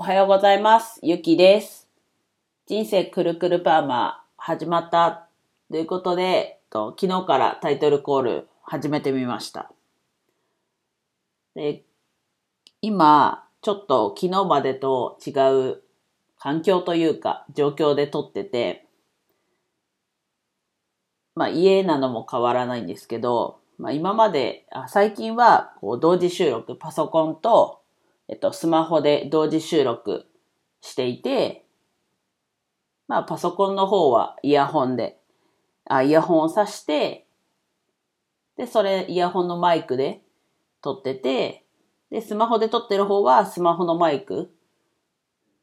おはようございます。ゆきです。人生くるくるパーマ始まったということで、昨日からタイトルコール始めてみました。で今、ちょっと昨日までと違う環境というか状況で撮ってて、まあ家なのも変わらないんですけど、まあ今まで、あ最近はこう同時収録、パソコンと、えっと、スマホで同時収録していて、まあパソコンの方はイヤホンで、あ、イヤホンを挿して、で、それイヤホンのマイクで撮ってて、で、スマホで撮ってる方はスマホのマイク、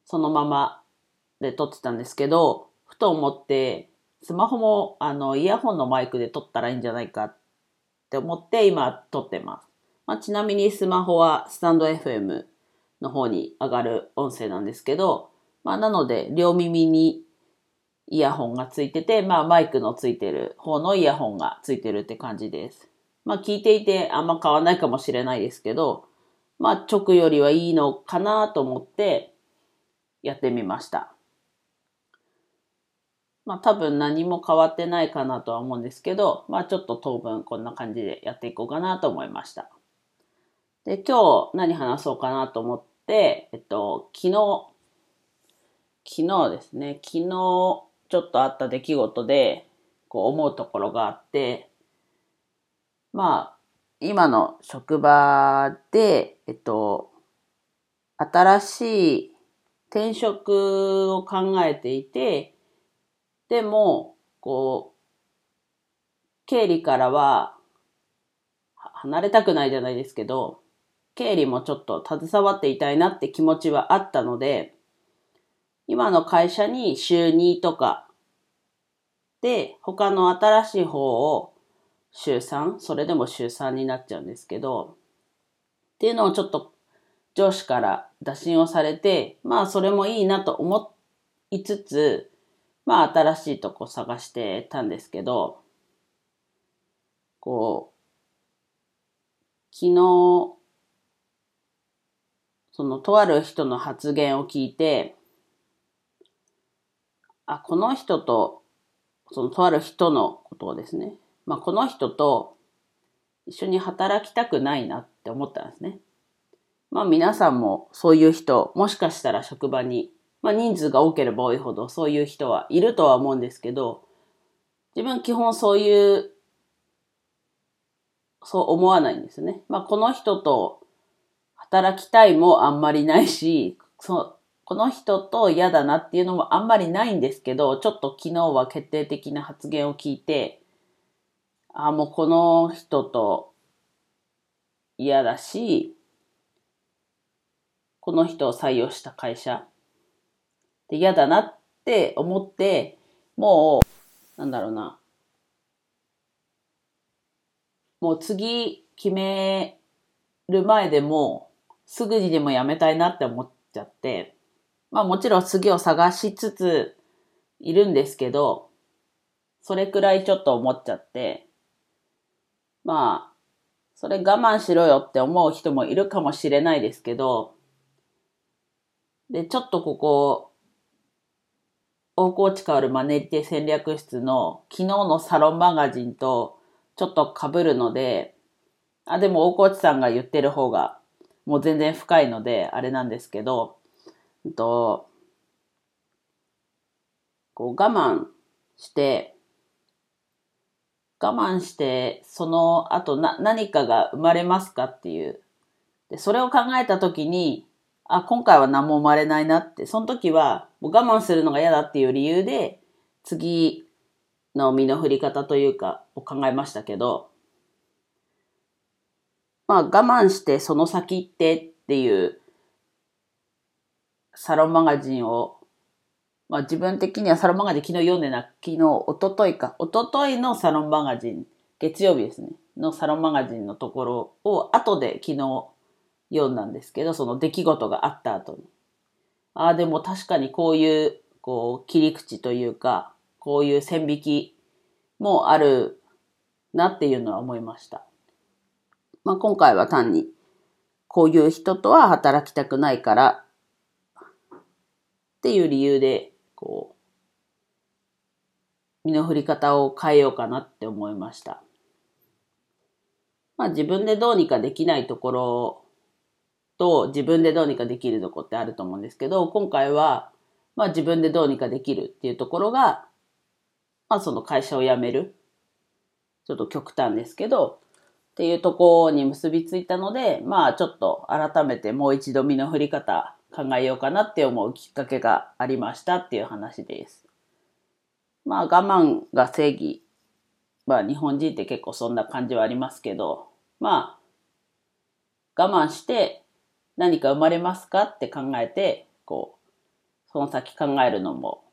そのままで撮ってたんですけど、ふと思って、スマホもあのイヤホンのマイクで撮ったらいいんじゃないかって思って今撮ってます。まあ、ちなみにスマホはスタンド FM の方に上がる音声なんですけど、まあ、なので両耳にイヤホンがついてて、まあ、マイクのついてる方のイヤホンがついてるって感じです。まあ、聞いていてあんま変わらないかもしれないですけど、まあ、直よりはいいのかなと思ってやってみました。まあ多分何も変わってないかなとは思うんですけど、まあちょっと当分こんな感じでやっていこうかなと思いました。で、今日何話そうかなと思っ、えっと、昨日、昨日ですね、昨日ちょっとあった出来事で、こう思うところがあって、まあ、今の職場で、えっと、新しい転職を考えていて、でも、こう、経理からは、は離れたくないじゃないですけど、経理もちょっと携わっていたいなって気持ちはあったので、今の会社に週2とか、で、他の新しい方を週3、それでも週3になっちゃうんですけど、っていうのをちょっと上司から打診をされて、まあそれもいいなと思いつつ、まあ新しいとこ探してたんですけど、こう、昨日、そのとある人の発言を聞いて、あ、この人と、そのとある人のことをですね、まあこの人と一緒に働きたくないなって思ったんですね。まあ皆さんもそういう人、もしかしたら職場にまあ人数が多ければ多いほどそういう人はいるとは思うんですけど、自分基本そういう、そう思わないんですね。まあこの人と働きたいもあんまりないし、そこの人と嫌だなっていうのもあんまりないんですけど、ちょっと昨日は決定的な発言を聞いて、あもうこの人と嫌だし、この人を採用した会社、で嫌だなって思って、もう、なんだろうな。もう次決める前でも、すぐにでも辞めたいなって思っちゃって、まあもちろん次を探しつついるんですけど、それくらいちょっと思っちゃって、まあ、それ我慢しろよって思う人もいるかもしれないですけど、で、ちょっとここ、大河内変わるマネリテ戦略室の昨日のサロンマガジンとちょっと被るので、あ、でも大河内さんが言ってる方がもう全然深いので、あれなんですけど、うんと、こう我慢して、我慢して、その後な何かが生まれますかっていう。で、それを考えたときに、あ、今回は何も生まれないなって、その時はもう我慢するのが嫌だっていう理由で、次の身の振り方というか、を考えましたけど、まあ我慢してその先行ってっていうサロンマガジンを、まあ自分的にはサロンマガジン昨日読んでな、昨日、一昨日か、一昨日のサロンマガジン、月曜日ですね、のサロンマガジンのところを後で昨日読んだんですけど、その出来事があった後に。ああ、でも確かにこういう、こう、切り口というか、こういう線引きもあるなっていうのは思いました。まあ今回は単に、こういう人とは働きたくないから、っていう理由で、こう、身の振り方を変えようかなって思いました。まあ自分でどうにかできないところと自分でどうにかできるとこってあると思うんですけど、今回は、まあ自分でどうにかできるっていうところが、まあその会社を辞める。ちょっと極端ですけど、っていうところに結びついたので、まあちょっと改めてもう一度身の振り方考えようかなって思うきっかけがありましたっていう話です。まあ我慢が正義。まあ日本人って結構そんな感じはありますけど、まあ我慢して何か生まれますかって考えて、こう、その先考えるのも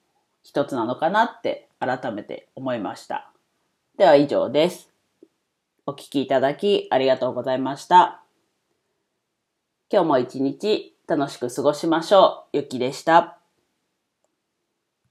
一つなのかなって改めて思いました。では以上です。お聞きいただきありがとうございました。今日も一日楽しく過ごしましょう。ゆきでした。